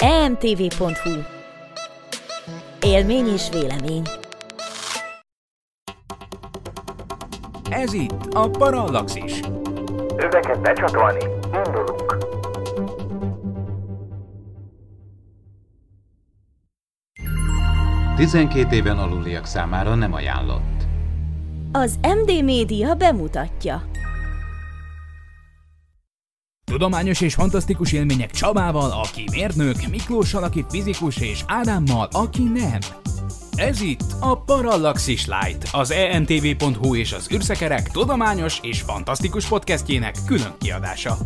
emtv.hu Élmény és vélemény Ez itt a Parallaxis. Öveket becsatolni, indulunk! Tizenkét éven aluliak számára nem ajánlott. Az MD Média bemutatja. Tudományos és fantasztikus élmények Csabával, aki mérnök, Miklóssal, aki fizikus, és Ádámmal, aki nem. Ez itt a Parallaxis Light, az entv.hu és az űrszekerek tudományos és fantasztikus podcastjének külön kiadása.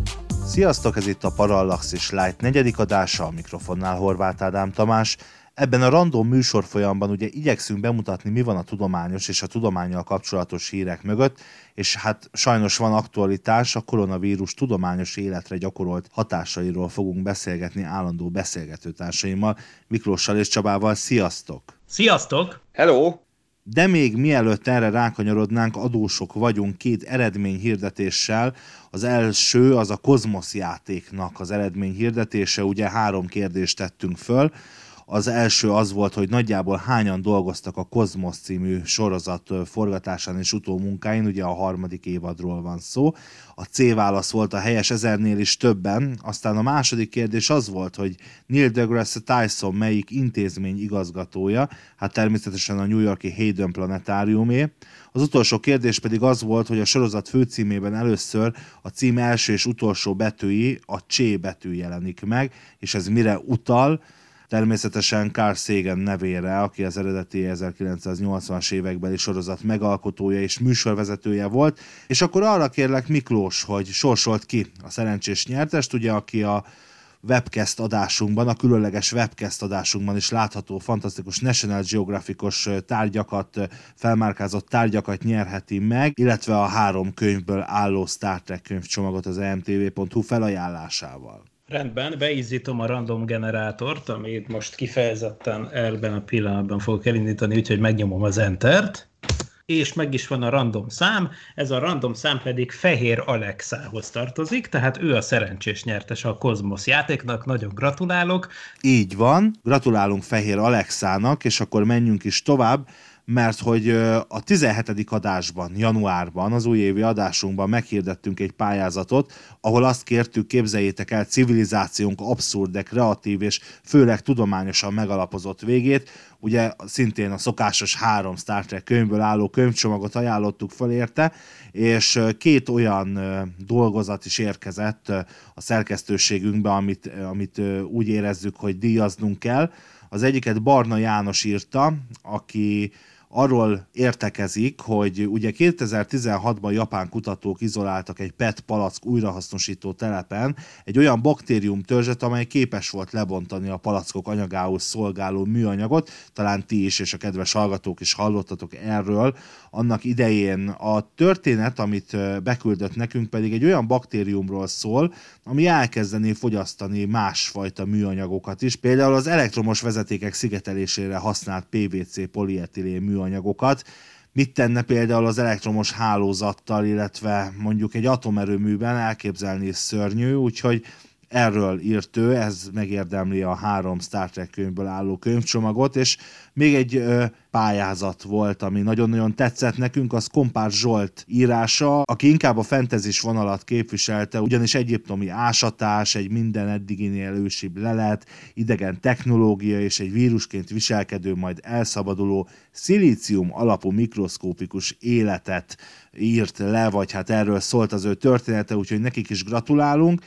Sziasztok, ez itt a Parallaxis Light negyedik adása, a mikrofonnál Horváth Ádám Tamás. Ebben a random műsorfolyamban ugye igyekszünk bemutatni, mi van a tudományos és a tudományjal kapcsolatos hírek mögött, és hát sajnos van aktualitás, a koronavírus tudományos életre gyakorolt hatásairól fogunk beszélgetni állandó beszélgetőtársaimmal, Miklóssal és Csabával. Sziasztok! Sziasztok! Hello! De még mielőtt erre rákanyarodnánk, adósok vagyunk két eredményhirdetéssel. Az első az a Kozmosz játéknak az eredményhirdetése, ugye három kérdést tettünk föl. Az első az volt, hogy nagyjából hányan dolgoztak a Kozmosz című sorozat forgatásán és utómunkáin, ugye a harmadik évadról van szó. A C válasz volt a helyes ezernél is többen. Aztán a második kérdés az volt, hogy Neil deGrasse Tyson melyik intézmény igazgatója, hát természetesen a New Yorki Hayden Planetáriumé. Az utolsó kérdés pedig az volt, hogy a sorozat főcímében először a cím első és utolsó betűi, a C betű jelenik meg, és ez mire utal, természetesen Carl Sagan nevére, aki az eredeti 1980-as évekbeli sorozat megalkotója és műsorvezetője volt, és akkor arra kérlek Miklós, hogy sorsolt ki a szerencsés nyertest, ugye aki a webcast adásunkban, a különleges webcast adásunkban is látható fantasztikus National Geographicos tárgyakat, felmárkázott tárgyakat nyerheti meg, illetve a három könyvből álló Star Trek könyvcsomagot az emtv.hu felajánlásával. Rendben, beízítom a random generátort, amit most kifejezetten ebben a pillanatban fogok elindítani, úgyhogy megnyomom az Entert, és meg is van a random szám, ez a random szám pedig Fehér Alexához tartozik, tehát ő a szerencsés nyertes a Kozmosz játéknak, nagyon gratulálok. Így van, gratulálunk Fehér Alexának, és akkor menjünk is tovább, mert hogy a 17. adásban, januárban, az újévi adásunkban meghirdettünk egy pályázatot, ahol azt kértük, képzeljétek el civilizációnk abszurd, de kreatív és főleg tudományosan megalapozott végét. Ugye szintén a szokásos három Star Trek könyvből álló könyvcsomagot ajánlottuk fel érte, és két olyan dolgozat is érkezett a szerkesztőségünkbe, amit, amit úgy érezzük, hogy díjaznunk kell. Az egyiket Barna János írta, aki arról értekezik, hogy ugye 2016-ban japán kutatók izoláltak egy PET palack újrahasznosító telepen egy olyan baktérium törzset, amely képes volt lebontani a palackok anyagául szolgáló műanyagot, talán ti is és a kedves hallgatók is hallottatok erről, annak idején a történet, amit beküldött nekünk pedig egy olyan baktériumról szól, ami elkezdené fogyasztani másfajta műanyagokat is, például az elektromos vezetékek szigetelésére használt PVC polietilén műanyagokat, mit tenne például az elektromos hálózattal, illetve mondjuk egy atomerőműben elképzelni szörnyű, úgyhogy erről írt ő, ez megérdemli a három Star Trek könyvből álló könyvcsomagot, és még egy ö, pályázat volt, ami nagyon-nagyon tetszett nekünk, az Kompár Zsolt írása, aki inkább a fentezis vonalat képviselte, ugyanis egyiptomi ásatás, egy minden eddiginél ősibb lelet, idegen technológia és egy vírusként viselkedő, majd elszabaduló szilícium alapú mikroszkópikus életet írt le, vagy hát erről szólt az ő története, úgyhogy nekik is gratulálunk.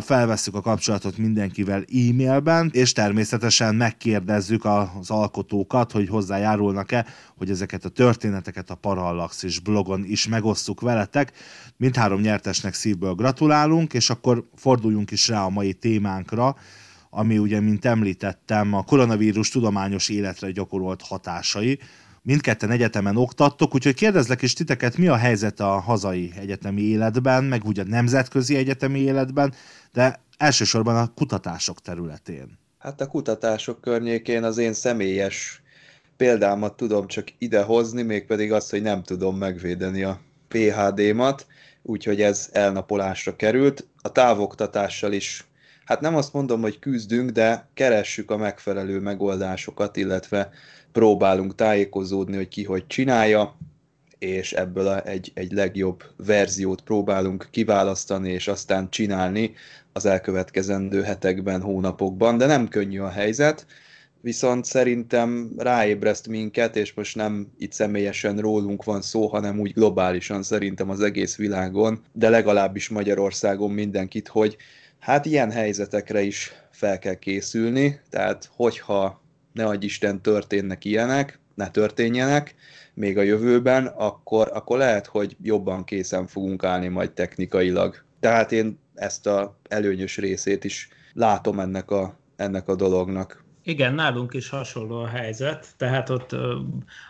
Felvesszük a kapcsolatot mindenkivel e-mailben, és természetesen megkérdezzük az alkotókat, hogy hozzájárulnak-e, hogy ezeket a történeteket a Parallaxis blogon is megosszuk veletek. Mindhárom nyertesnek szívből gratulálunk, és akkor forduljunk is rá a mai témánkra, ami ugye, mint említettem, a koronavírus tudományos életre gyakorolt hatásai, mindketten egyetemen oktattok, úgyhogy kérdezlek is titeket, mi a helyzet a hazai egyetemi életben, meg úgy a nemzetközi egyetemi életben, de elsősorban a kutatások területén. Hát a kutatások környékén az én személyes példámat tudom csak idehozni, mégpedig azt, hogy nem tudom megvédeni a PHD-mat, úgyhogy ez elnapolásra került. A távoktatással is hát nem azt mondom, hogy küzdünk, de keressük a megfelelő megoldásokat, illetve próbálunk tájékozódni, hogy ki hogy csinálja, és ebből egy, egy legjobb verziót próbálunk kiválasztani, és aztán csinálni az elkövetkezendő hetekben, hónapokban, de nem könnyű a helyzet, viszont szerintem ráébreszt minket, és most nem itt személyesen rólunk van szó, hanem úgy globálisan szerintem az egész világon, de legalábbis Magyarországon mindenkit, hogy hát ilyen helyzetekre is fel kell készülni, tehát hogyha ne adj Isten történnek ilyenek, ne történjenek, még a jövőben, akkor, akkor lehet, hogy jobban készen fogunk állni majd technikailag. Tehát én ezt a előnyös részét is látom ennek a, ennek a dolognak. Igen, nálunk is hasonló a helyzet, tehát ott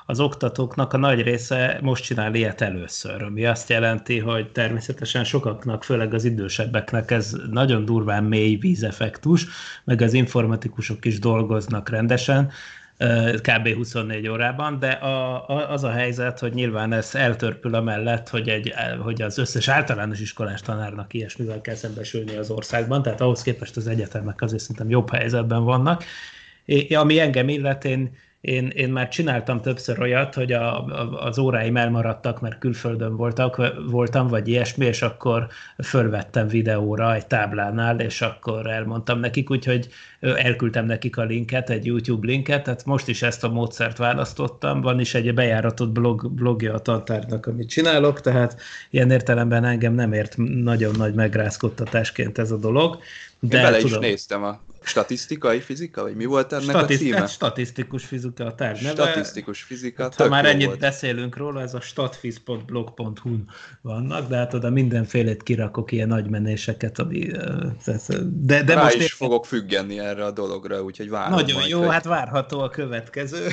az oktatóknak a nagy része most csinál ilyet először, ami azt jelenti, hogy természetesen sokaknak, főleg az idősebbeknek ez nagyon durván mély vízeffektus, meg az informatikusok is dolgoznak rendesen, kb. 24 órában, de a, a, az a helyzet, hogy nyilván ez eltörpül amellett, hogy, egy, hogy az összes általános iskolás tanárnak ilyesmivel kell szembesülni az országban, tehát ahhoz képest az egyetemek azért szerintem jobb helyzetben vannak. É, ami engem illet, én én, én már csináltam többször olyat, hogy a, a, az óráim elmaradtak, mert külföldön voltak, voltam, vagy ilyesmi, és akkor fölvettem videóra egy táblánál, és akkor elmondtam nekik, úgyhogy elküldtem nekik a linket, egy YouTube linket, tehát most is ezt a módszert választottam, van is egy bejáratott blog, blogja a tantárnak, amit csinálok, tehát ilyen értelemben engem nem ért nagyon nagy megrázkodtatásként ez a dolog. De Én bele tudom, is néztem a Statisztikai fizika, vagy mi volt ennek Statiszt- a címe? Hát statisztikus fizika a tárgy neve. Statisztikus fizika, hát, Ha már ennyit volt. beszélünk róla, ez a statfiz.blog.hu vannak, de hát oda mindenfélét kirakok, ilyen nagy menéseket, ami... De, de Rá most is épp... fogok függenni erre a dologra, úgyhogy várom Nagyon majd, jó, hogy... hát várható a következő.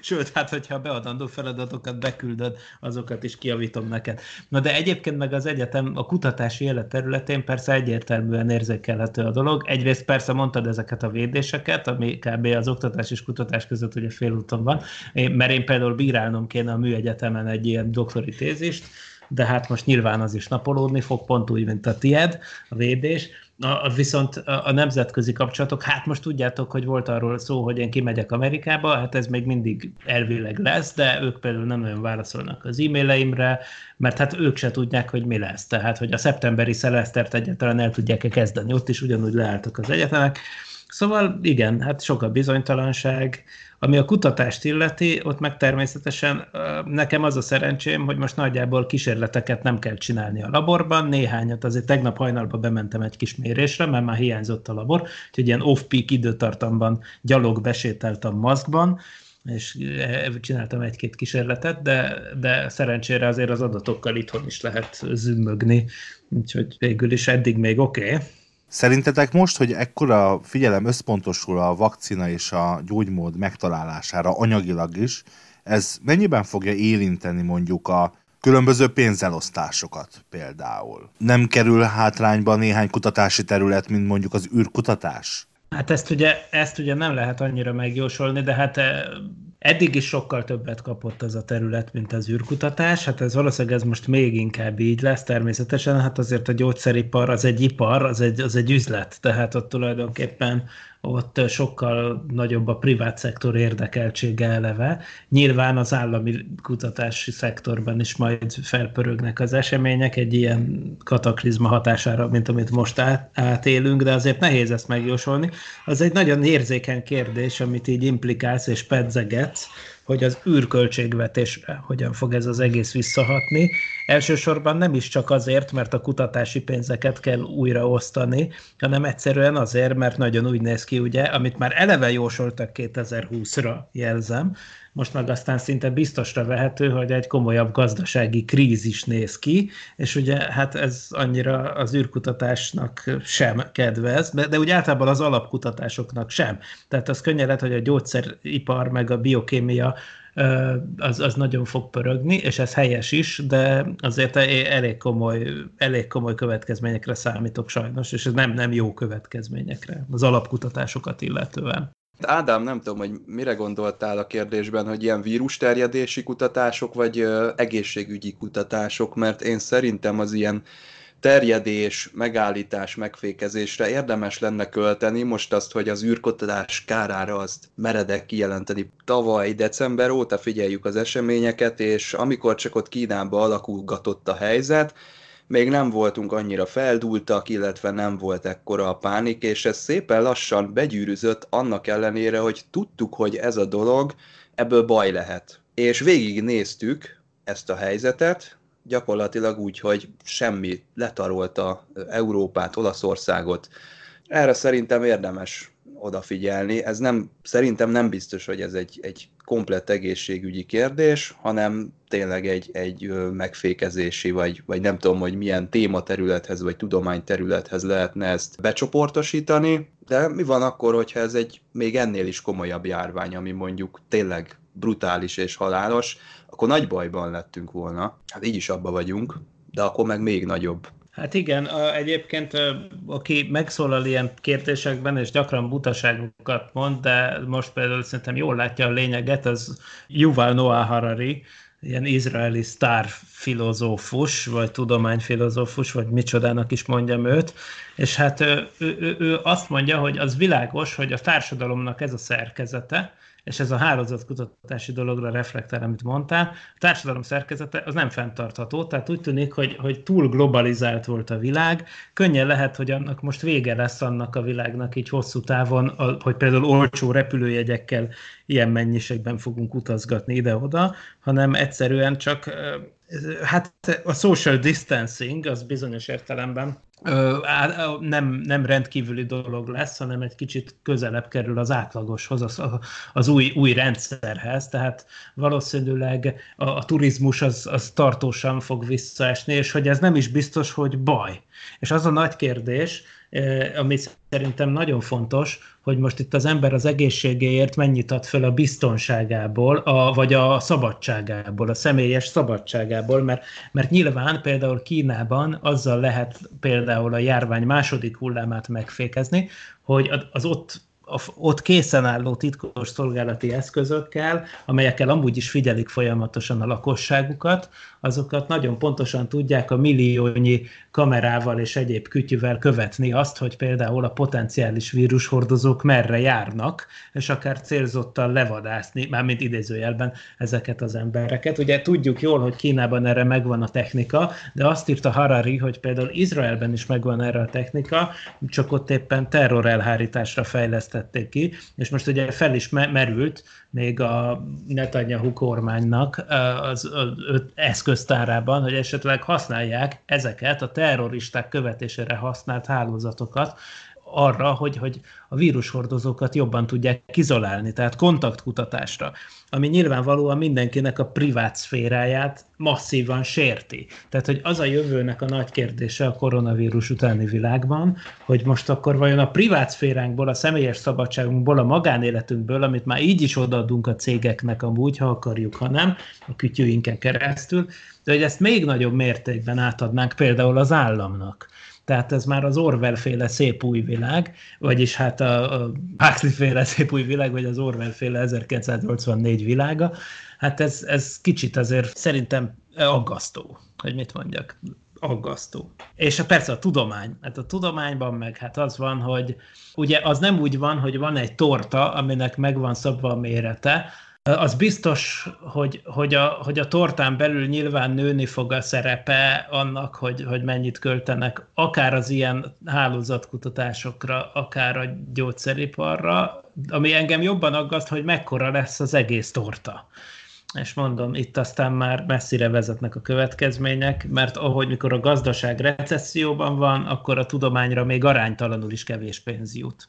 Sőt, hát hogyha beadandó feladatokat beküldöd, azokat is kiavítom neked. Na de egyébként meg az egyetem a kutatási élet területén persze egyértelműen érzékelhető a dolog. Egyrészt persze mondtad ezeket a védéseket, ami kb. az oktatás és kutatás között ugye félúton van, mert én például bírálnom kéne a műegyetemen egy ilyen doktori tézist, de hát most nyilván az is napolódni fog, pont úgy, mint a tied, a védés. A, viszont a nemzetközi kapcsolatok, hát most tudjátok, hogy volt arról szó, hogy én kimegyek Amerikába, hát ez még mindig elvileg lesz, de ők például nem nagyon válaszolnak az e-maileimre, mert hát ők se tudják, hogy mi lesz. Tehát, hogy a szeptemberi szelesztert egyáltalán el tudják-e kezdeni, ott is ugyanúgy leálltak az egyetemek. Szóval igen, hát sok a bizonytalanság, ami a kutatást illeti, ott meg természetesen nekem az a szerencsém, hogy most nagyjából kísérleteket nem kell csinálni a laborban, néhányat azért tegnap hajnalban bementem egy kis mérésre, mert már hiányzott a labor, úgyhogy ilyen off-peak időtartamban gyalog besételtem maszkban, és csináltam egy-két kísérletet, de, de szerencsére azért az adatokkal itthon is lehet zümmögni, úgyhogy végül is eddig még oké. Okay. Szerintetek most, hogy ekkora figyelem összpontosul a vakcina és a gyógymód megtalálására anyagilag is, ez mennyiben fogja érinteni mondjuk a különböző pénzelosztásokat például? Nem kerül hátrányba néhány kutatási terület, mint mondjuk az űrkutatás? Hát ezt ugye, ezt ugye nem lehet annyira megjósolni, de hát eh, eddig is sokkal többet kapott ez a terület, mint az űrkutatás. Hát ez valószínűleg ez most még inkább így lesz természetesen. Hát azért a gyógyszeripar az egy ipar, az egy, az egy üzlet, tehát ott tulajdonképpen ott sokkal nagyobb a privát szektor érdekeltsége eleve. Nyilván az állami kutatási szektorban is majd felpörögnek az események egy ilyen kataklizma hatására, mint amit most át, átélünk, de azért nehéz ezt megjósolni. Az egy nagyon érzékeny kérdés, amit így implikálsz és pedzegetsz, hogy az űrköltségvetésre hogyan fog ez az egész visszahatni. Elsősorban nem is csak azért, mert a kutatási pénzeket kell újraosztani, hanem egyszerűen azért, mert nagyon úgy néz ki, ugye, amit már eleve jósoltak 2020-ra, jelzem, most meg aztán szinte biztosra vehető, hogy egy komolyabb gazdasági krízis néz ki, és ugye hát ez annyira az űrkutatásnak sem kedvez, de, de úgy általában az alapkutatásoknak sem. Tehát az könnyen lehet, hogy a gyógyszeripar meg a biokémia az, az nagyon fog pörögni, és ez helyes is, de azért elég komoly, elég komoly következményekre számítok sajnos, és ez nem, nem jó következményekre az alapkutatásokat illetően. Ádám, nem tudom, hogy mire gondoltál a kérdésben, hogy ilyen vírusterjedési kutatások, vagy egészségügyi kutatások, mert én szerintem az ilyen terjedés, megállítás, megfékezésre érdemes lenne költeni, most azt, hogy az űrkotás kárára azt meredek kijelenteni. Tavaly december óta figyeljük az eseményeket, és amikor csak ott Kínába alakulgatott a helyzet, még nem voltunk annyira feldúltak, illetve nem volt ekkora a pánik, és ez szépen lassan begyűrűzött annak ellenére, hogy tudtuk, hogy ez a dolog, ebből baj lehet. És végig néztük ezt a helyzetet, gyakorlatilag úgy, hogy semmi letarolta Európát, Olaszországot. Erre szerintem érdemes odafigyelni. Ez nem, szerintem nem biztos, hogy ez egy, egy komplett egészségügyi kérdés, hanem tényleg egy, egy megfékezési, vagy, vagy nem tudom, hogy milyen tématerülethez, vagy tudományterülethez lehetne ezt becsoportosítani, de mi van akkor, hogyha ez egy még ennél is komolyabb járvány, ami mondjuk tényleg brutális és halálos, akkor nagy bajban lettünk volna. Hát így is abba vagyunk, de akkor meg még nagyobb. Hát igen, a, egyébként aki megszólal ilyen kérdésekben, és gyakran butaságokat mond, de most például szerintem jól látja a lényeget, az Yuval Noah Harari, ilyen izraeli sztár filozófus, vagy tudományfilozófus, vagy micsodának is mondjam őt, és hát ő, ő, ő, azt mondja, hogy az világos, hogy a társadalomnak ez a szerkezete, és ez a hálózatkutatási dologra reflektál, amit mondtál, a társadalom szerkezete az nem fenntartható, tehát úgy tűnik, hogy, hogy túl globalizált volt a világ, könnyen lehet, hogy annak most vége lesz annak a világnak így hosszú távon, hogy például olcsó repülőjegyekkel ilyen mennyiségben fogunk utazgatni ide-oda, hanem egyszerűen csak hát a social distancing az bizonyos értelemben nem, nem rendkívüli dolog lesz, hanem egy kicsit közelebb kerül az átlagoshoz, az, az új, új rendszerhez, tehát valószínűleg a, a turizmus az, az tartósan fog visszaesni, és hogy ez nem is biztos, hogy baj. És az a nagy kérdés, ami szerintem nagyon fontos, hogy most itt az ember az egészségéért mennyit ad föl a biztonságából, a, vagy a szabadságából, a személyes szabadságából, mert, mert nyilván például Kínában azzal lehet például a járvány második hullámát megfékezni, hogy az ott ott készen álló titkos szolgálati eszközökkel, amelyekkel amúgy is figyelik folyamatosan a lakosságukat, azokat nagyon pontosan tudják a milliónyi kamerával és egyéb kütyüvel követni azt, hogy például a potenciális vírushordozók merre járnak, és akár célzottan levadászni, mármint idézőjelben ezeket az embereket. Ugye tudjuk jól, hogy Kínában erre megvan a technika, de azt írta Harari, hogy például Izraelben is megvan erre a technika, csak ott éppen terrorelhárításra fejlesztették ki, és most ugye fel is merült, még a Netanyahu kormánynak az, az eszköztárában, hogy esetleg használják ezeket a terroristák követésére használt hálózatokat arra, hogy, hogy a vírushordozókat jobban tudják kizolálni, tehát kontaktkutatásra, ami nyilvánvalóan mindenkinek a privát szféráját masszívan sérti. Tehát, hogy az a jövőnek a nagy kérdése a koronavírus utáni világban, hogy most akkor vajon a privát szféránkból, a személyes szabadságunkból, a magánéletünkből, amit már így is odaadunk a cégeknek amúgy, ha akarjuk, ha nem, a kütyűinken keresztül, de hogy ezt még nagyobb mértékben átadnánk például az államnak tehát ez már az Orwell féle szép új világ, vagyis hát a, a Huxley féle szép új világ, vagy az Orwell féle 1984 világa. Hát ez, ez kicsit azért szerintem aggasztó, hogy mit mondjak aggasztó. És a, persze a tudomány. Hát a tudományban meg hát az van, hogy ugye az nem úgy van, hogy van egy torta, aminek megvan szabva a mérete, az biztos, hogy, hogy, a, hogy a tortán belül nyilván nőni fog a szerepe annak, hogy, hogy mennyit költenek, akár az ilyen hálózatkutatásokra, akár a gyógyszeriparra, ami engem jobban aggaszt, hogy mekkora lesz az egész torta. És mondom, itt aztán már messzire vezetnek a következmények, mert ahogy mikor a gazdaság recesszióban van, akkor a tudományra még aránytalanul is kevés pénz jut.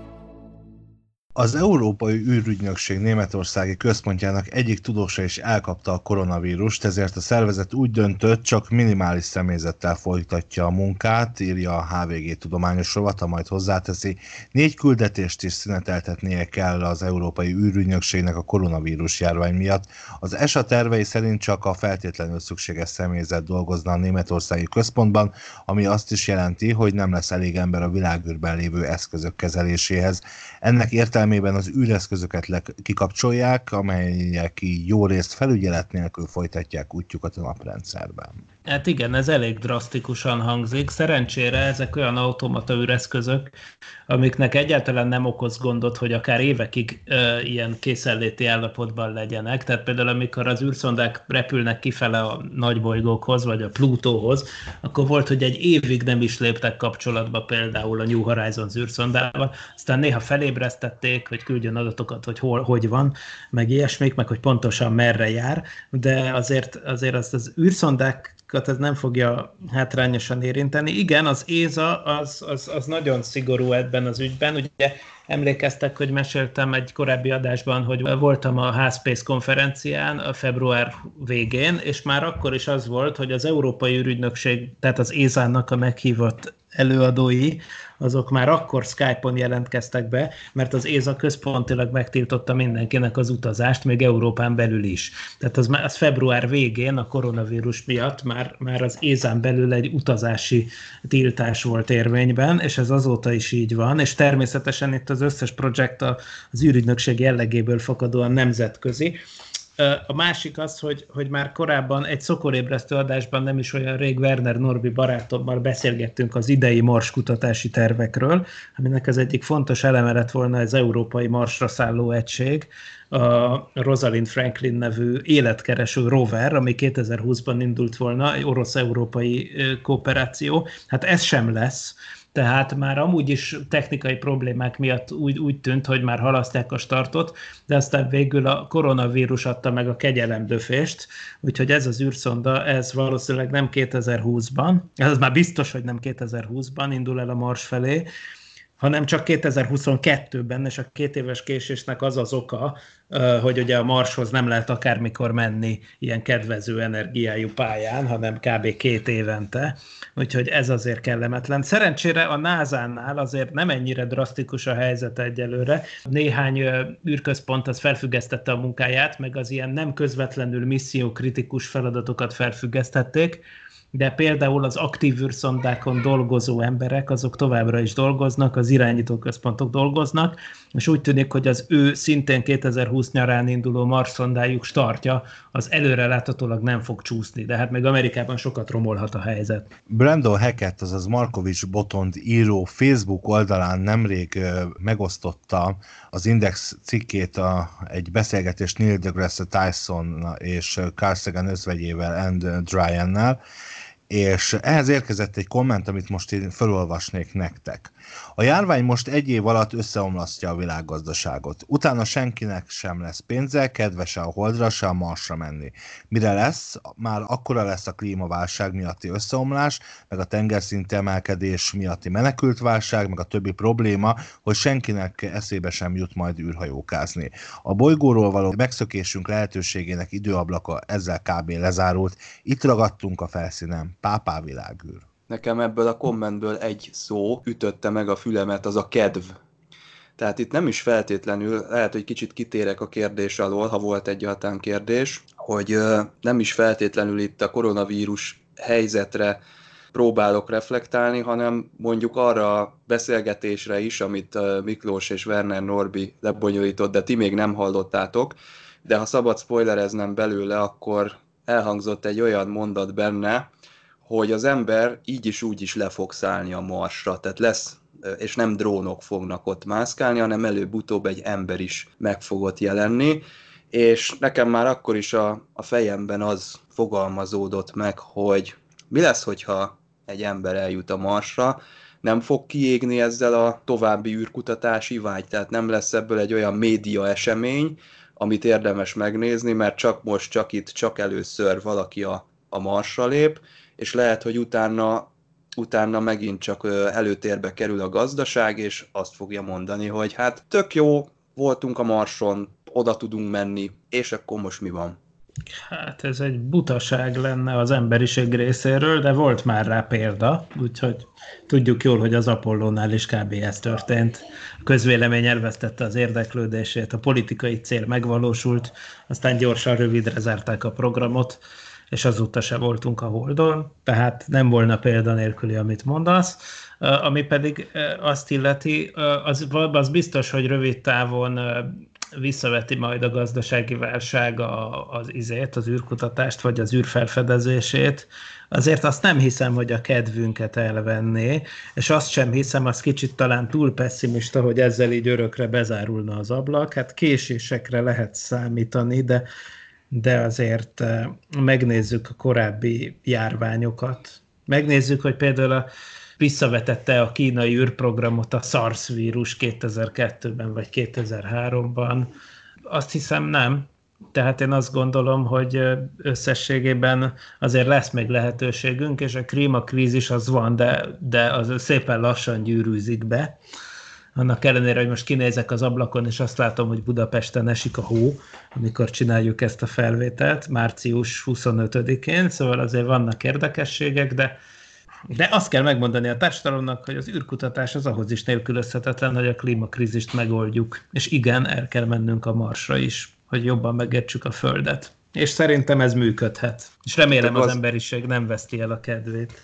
Az Európai űrügynökség Németországi központjának egyik tudósa is elkapta a koronavírust, ezért a szervezet úgy döntött, csak minimális személyzettel folytatja a munkát, írja a HVG tudományos rovata, majd hozzáteszi. Négy küldetést is szüneteltetnie kell az Európai űrügynökségnek a koronavírus járvány miatt. Az ESA tervei szerint csak a feltétlenül szükséges személyzet dolgozna a németországi központban, ami azt is jelenti, hogy nem lesz elég ember a világűrben lévő eszközök kezeléséhez. Ennek értelmében értelmében az űreszközöket le- kikapcsolják, amelyek így jó részt felügyelet nélkül folytatják útjukat a naprendszerben. Hát igen, ez elég drasztikusan hangzik. Szerencsére ezek olyan automata űreszközök, amiknek egyáltalán nem okoz gondot, hogy akár évekig ö, ilyen készenléti állapotban legyenek. Tehát például amikor az űrszondák repülnek kifele a nagybolygókhoz, vagy a Plutóhoz, akkor volt, hogy egy évig nem is léptek kapcsolatba például a New Horizons űrszondával, aztán néha felébresztették, hogy küldjön adatokat, hogy hol, hogy van, meg ilyesmik, meg hogy pontosan merre jár, de azért, azért azt az űrszondák ez nem fogja hátrányosan érinteni. Igen, az ÉZA az, az, az nagyon szigorú ebben az ügyben. Ugye emlékeztek, hogy meséltem egy korábbi adásban, hogy voltam a Házpész konferencián a február végén, és már akkor is az volt, hogy az Európai űrügynökség, tehát az ÉZA-nak a meghívott előadói, azok már akkor Skype-on jelentkeztek be, mert az ÉZA központilag megtiltotta mindenkinek az utazást, még Európán belül is. Tehát az, az február végén a koronavírus miatt már, már az ÉZÁN belül egy utazási tiltás volt érvényben, és ez azóta is így van, és természetesen itt az összes projekt az űrügynökség jellegéből fakadóan nemzetközi, a másik az, hogy, hogy már korábban egy szokorébresztő adásban nem is olyan rég Werner Norbi barátommal beszélgettünk az idei Mars kutatási tervekről, aminek az egyik fontos eleme lett volna az Európai Marsra szálló egység, a Rosalind Franklin nevű életkereső rover, ami 2020-ban indult volna, orosz-európai kooperáció. Hát ez sem lesz, tehát már amúgy is technikai problémák miatt úgy, úgy tűnt, hogy már halasztják a startot, de aztán végül a koronavírus adta meg a kegyelemdöfést, úgyhogy ez az űrszonda, ez valószínűleg nem 2020-ban, ez már biztos, hogy nem 2020-ban indul el a Mars felé, hanem csak 2022-ben, és a két éves késésnek az az oka, hogy ugye a Marshoz nem lehet akármikor menni ilyen kedvező energiájú pályán, hanem kb. két évente, úgyhogy ez azért kellemetlen. Szerencsére a NASA-nál azért nem ennyire drasztikus a helyzet egyelőre. Néhány űrközpont az felfüggesztette a munkáját, meg az ilyen nem közvetlenül missziókritikus feladatokat felfüggesztették, de például az aktív űrszondákon dolgozó emberek, azok továbbra is dolgoznak, az irányítóközpontok dolgoznak, és úgy tűnik, hogy az ő szintén 2020 nyarán induló Mars szondájuk startja, az előre láthatólag nem fog csúszni, de hát még Amerikában sokat romolhat a helyzet. Brandon Hackett, azaz Markovics Botond író Facebook oldalán nemrég megosztotta az Index cikkét a, egy beszélgetést Neil deGrasse Tyson és Carl Sagan özvegyével and Dryan-nál, és ehhez érkezett egy komment, amit most én felolvasnék nektek. A járvány most egy év alatt összeomlasztja a világgazdaságot. Utána senkinek sem lesz pénze, kedve se a holdra, se a marsra menni. Mire lesz? Már akkora lesz a klímaválság miatti összeomlás, meg a tengerszint emelkedés miatti menekültválság, meg a többi probléma, hogy senkinek eszébe sem jut majd űrhajókázni. A bolygóról való megszökésünk lehetőségének időablaka ezzel kb. lezárult. Itt ragadtunk a felszínen. Pápá világűr. Nekem ebből a kommentből egy szó ütötte meg a fülemet, az a kedv. Tehát itt nem is feltétlenül, lehet, hogy kicsit kitérek a kérdés alól, ha volt egyáltalán kérdés, hogy nem is feltétlenül itt a koronavírus helyzetre próbálok reflektálni, hanem mondjuk arra a beszélgetésre is, amit Miklós és Werner Norbi lebonyolított, de ti még nem hallottátok, de ha szabad spoilereznem belőle, akkor elhangzott egy olyan mondat benne, hogy az ember így is úgy is le fog szállni a marsra, tehát lesz, és nem drónok fognak ott mászkálni, hanem előbb-utóbb egy ember is meg fog ott jelenni, és nekem már akkor is a, a fejemben az fogalmazódott meg, hogy mi lesz, hogyha egy ember eljut a marsra, nem fog kiégni ezzel a további űrkutatási vágy, tehát nem lesz ebből egy olyan média esemény, amit érdemes megnézni, mert csak most, csak itt, csak először valaki a, a marsra lép, és lehet, hogy utána, utána megint csak előtérbe kerül a gazdaság, és azt fogja mondani, hogy hát tök jó, voltunk a Marson, oda tudunk menni, és akkor most mi van? Hát ez egy butaság lenne az emberiség részéről, de volt már rá példa, úgyhogy tudjuk jól, hogy az Apollónál is kb. ez történt. A közvélemény elvesztette az érdeklődését, a politikai cél megvalósult, aztán gyorsan rövidre zárták a programot, és azóta se voltunk a Holdon, tehát nem volna példa nélküli, amit mondasz. Ami pedig azt illeti, az, az biztos, hogy rövid távon visszaveti majd a gazdasági válság az izét, az űrkutatást, vagy az űrfelfedezését, azért azt nem hiszem, hogy a kedvünket elvenné, és azt sem hiszem, az kicsit talán túl pessimista, hogy ezzel így örökre bezárulna az ablak. Hát késésekre lehet számítani, de, de azért eh, megnézzük a korábbi járványokat. Megnézzük, hogy például a visszavetette a kínai űrprogramot a SARS vírus 2002-ben vagy 2003-ban. Azt hiszem nem. Tehát én azt gondolom, hogy összességében azért lesz még lehetőségünk, és a klímakrízis az van, de, de az szépen lassan gyűrűzik be. Annak ellenére, hogy most kinézek az ablakon, és azt látom, hogy Budapesten esik a hó, amikor csináljuk ezt a felvételt, március 25-én, szóval azért vannak érdekességek, de de azt kell megmondani a társadalomnak, hogy az űrkutatás az ahhoz is nélkülözhetetlen, hogy a klímakrízist megoldjuk. És igen, el kell mennünk a Marsra is, hogy jobban megértsük a Földet. És szerintem ez működhet. És remélem az emberiség nem veszti el a kedvét.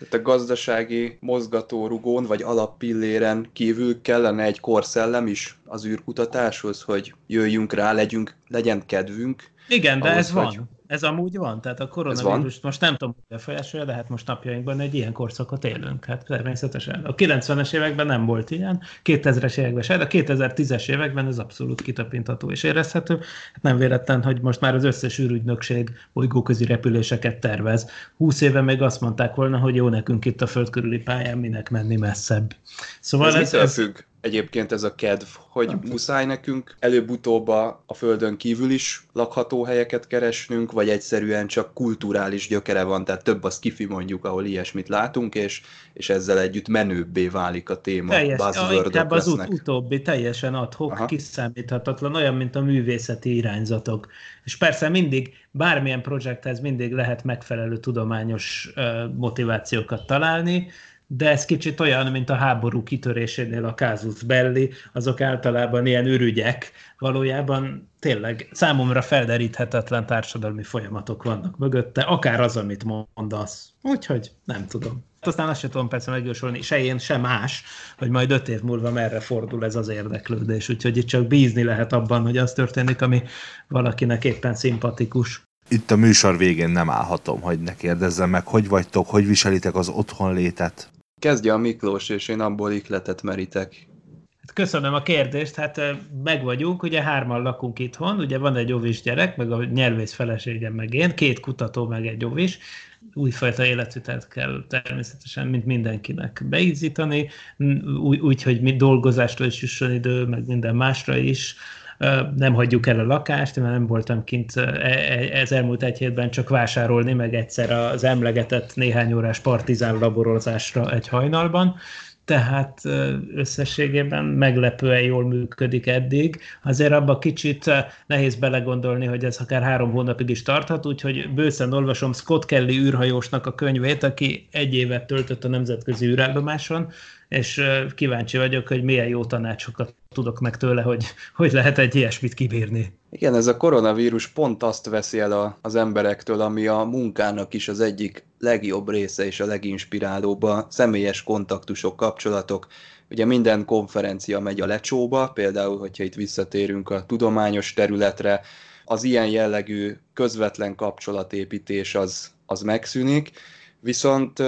Tehát a gazdasági mozgatórugón vagy alappilléren kívül kellene egy korszellem is az űrkutatáshoz, hogy jöjjünk rá, legyünk, legyen kedvünk. Igen, de ahhoz, ez van. Ez amúgy van, tehát a koronavírus most nem tudom, hogy befolyásolja, de hát most napjainkban egy ilyen korszakot élünk, hát természetesen. A 90-es években nem volt ilyen, 2000-es években se, de a 2010-es években ez abszolút kitapintható és érezhető. Hát nem véletlen, hogy most már az összes űrügynökség bolygóközi repüléseket tervez. 20 éve még azt mondták volna, hogy jó nekünk itt a föld körüli pályán, minek menni messzebb. Szóval ez, ez, ez függ? Egyébként ez a kedv, hogy okay. muszáj nekünk előbb-utóbb a, a földön kívül is lakható helyeket keresnünk, vagy egyszerűen csak kulturális gyökere van, tehát több az kifi mondjuk, ahol ilyesmit látunk, és, és ezzel együtt menőbbé válik a téma. Teljes, inkább az ut- utóbbi, teljesen adhok, Aha. kiszámíthatatlan, olyan, mint a művészeti irányzatok. És persze mindig, bármilyen projekthez mindig lehet megfelelő tudományos uh, motivációkat találni, de ez kicsit olyan, mint a háború kitörésénél a Casus Belli, azok általában ilyen ürügyek, valójában tényleg számomra felderíthetetlen társadalmi folyamatok vannak mögötte, akár az, amit mondasz. Úgyhogy nem tudom. Aztán azt sem tudom persze megjósolni, se én, se más, hogy majd öt év múlva merre fordul ez az érdeklődés. Úgyhogy itt csak bízni lehet abban, hogy az történik, ami valakinek éppen szimpatikus itt a műsor végén nem állhatom, hogy ne kérdezzem meg, hogy vagytok, hogy viselitek az otthonlétet? Kezdje a Miklós, és én abból ikletet merítek. Hát köszönöm a kérdést, hát meg vagyunk, ugye hárman lakunk itthon, ugye van egy ovis gyerek, meg a nyelvész feleségem, meg én, két kutató, meg egy ovis, újfajta életütet kell természetesen, mint mindenkinek beízítani, úgy, úgy mi dolgozástól is jusson idő, meg minden másra is, nem hagyjuk el a lakást, mert nem voltam kint e, e, ez elmúlt egy hétben csak vásárolni, meg egyszer az emlegetett néhány órás partizán laborozásra egy hajnalban, tehát összességében meglepően jól működik eddig. Azért abba kicsit nehéz belegondolni, hogy ez akár három hónapig is tarthat, úgyhogy bőszen olvasom Scott Kelly űrhajósnak a könyvét, aki egy évet töltött a nemzetközi űrállomáson, és kíváncsi vagyok, hogy milyen jó tanácsokat tudok meg tőle, hogy hogy lehet egy ilyesmit kibírni. Igen, ez a koronavírus pont azt veszi el a, az emberektől, ami a munkának is az egyik legjobb része és a leginspirálóbb a személyes kontaktusok, kapcsolatok. Ugye minden konferencia megy a lecsóba, például, hogyha itt visszatérünk a tudományos területre, az ilyen jellegű közvetlen kapcsolatépítés az, az megszűnik, viszont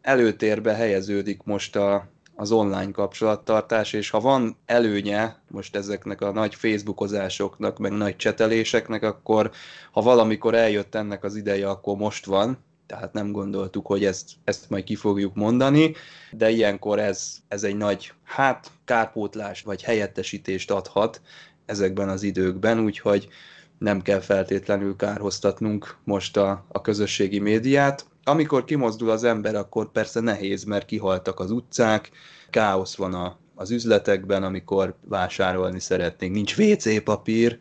előtérbe helyeződik most a, az online kapcsolattartás, és ha van előnye most ezeknek a nagy facebookozásoknak, meg nagy cseteléseknek, akkor ha valamikor eljött ennek az ideje, akkor most van, tehát nem gondoltuk, hogy ezt, ezt majd ki fogjuk mondani, de ilyenkor ez, ez egy nagy, hát kárpótlást vagy helyettesítést adhat ezekben az időkben, úgyhogy nem kell feltétlenül kárhoztatnunk most a, a közösségi médiát. Amikor kimozdul az ember, akkor persze nehéz, mert kihaltak az utcák, káosz van a az üzletekben, amikor vásárolni szeretnénk. Nincs WC papír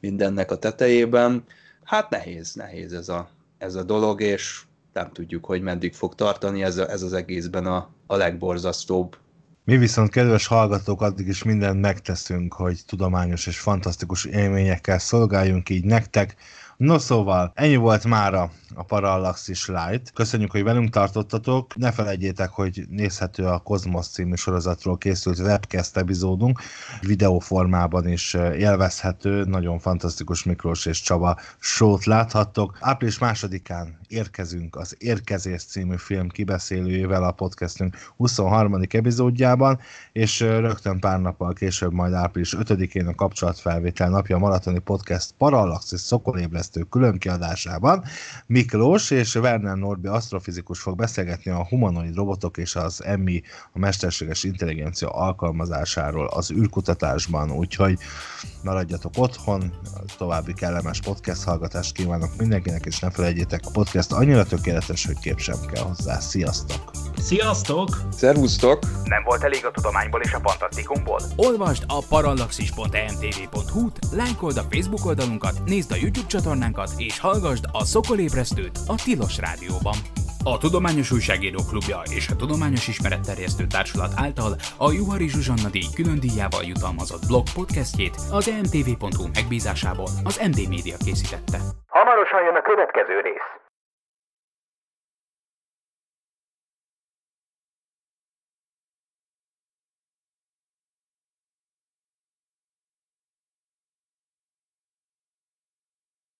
mindennek a tetejében. Hát nehéz, nehéz ez a, ez a dolog, és nem tudjuk, hogy meddig fog tartani ez, a, ez az egészben a, a legborzasztóbb. Mi viszont, kedves hallgatók, addig is mindent megteszünk, hogy tudományos és fantasztikus élményekkel szolgáljunk így nektek, No szóval, ennyi volt mára a Parallaxis Light. Köszönjük, hogy velünk tartottatok. Ne felejtjétek, hogy nézhető a Cosmos című sorozatról készült webcast epizódunk. Videóformában is élvezhető. Nagyon fantasztikus Miklós és Csaba sót láthattok. Április másodikán érkezünk az Érkezés című film kibeszélőjével a podcastünk 23. epizódjában, és rögtön pár nappal később, majd április 5-én a kapcsolatfelvétel napja a Maratoni Podcast Parallaxis Szokolébre fejlesztő különkiadásában Miklós és Werner Norbi asztrofizikus fog beszélgetni a humanoid robotok és az EMI, a mesterséges intelligencia alkalmazásáról az űrkutatásban, úgyhogy maradjatok otthon, további kellemes podcast hallgatást kívánok mindenkinek, és ne felejtjétek, a podcast annyira tökéletes, hogy kép sem kell hozzá. Sziasztok! Sziasztok! Szervusztok! Nem volt elég a tudományból és a fantasztikumból? Olvasd a parallaxis.emtv.hu-t, lájkold a Facebook oldalunkat, nézd a YouTube csatornánkat, és hallgassd a Szokolébresztőt a Tilos Rádióban. A Tudományos Újságíró Klubja és a Tudományos Ismeretterjesztő Társulat által a Juhari Zsuzsanna díj külön díjával jutalmazott blog podcastjét az emtv.hu megbízásából az MD Media készítette. Hamarosan jön a következő rész.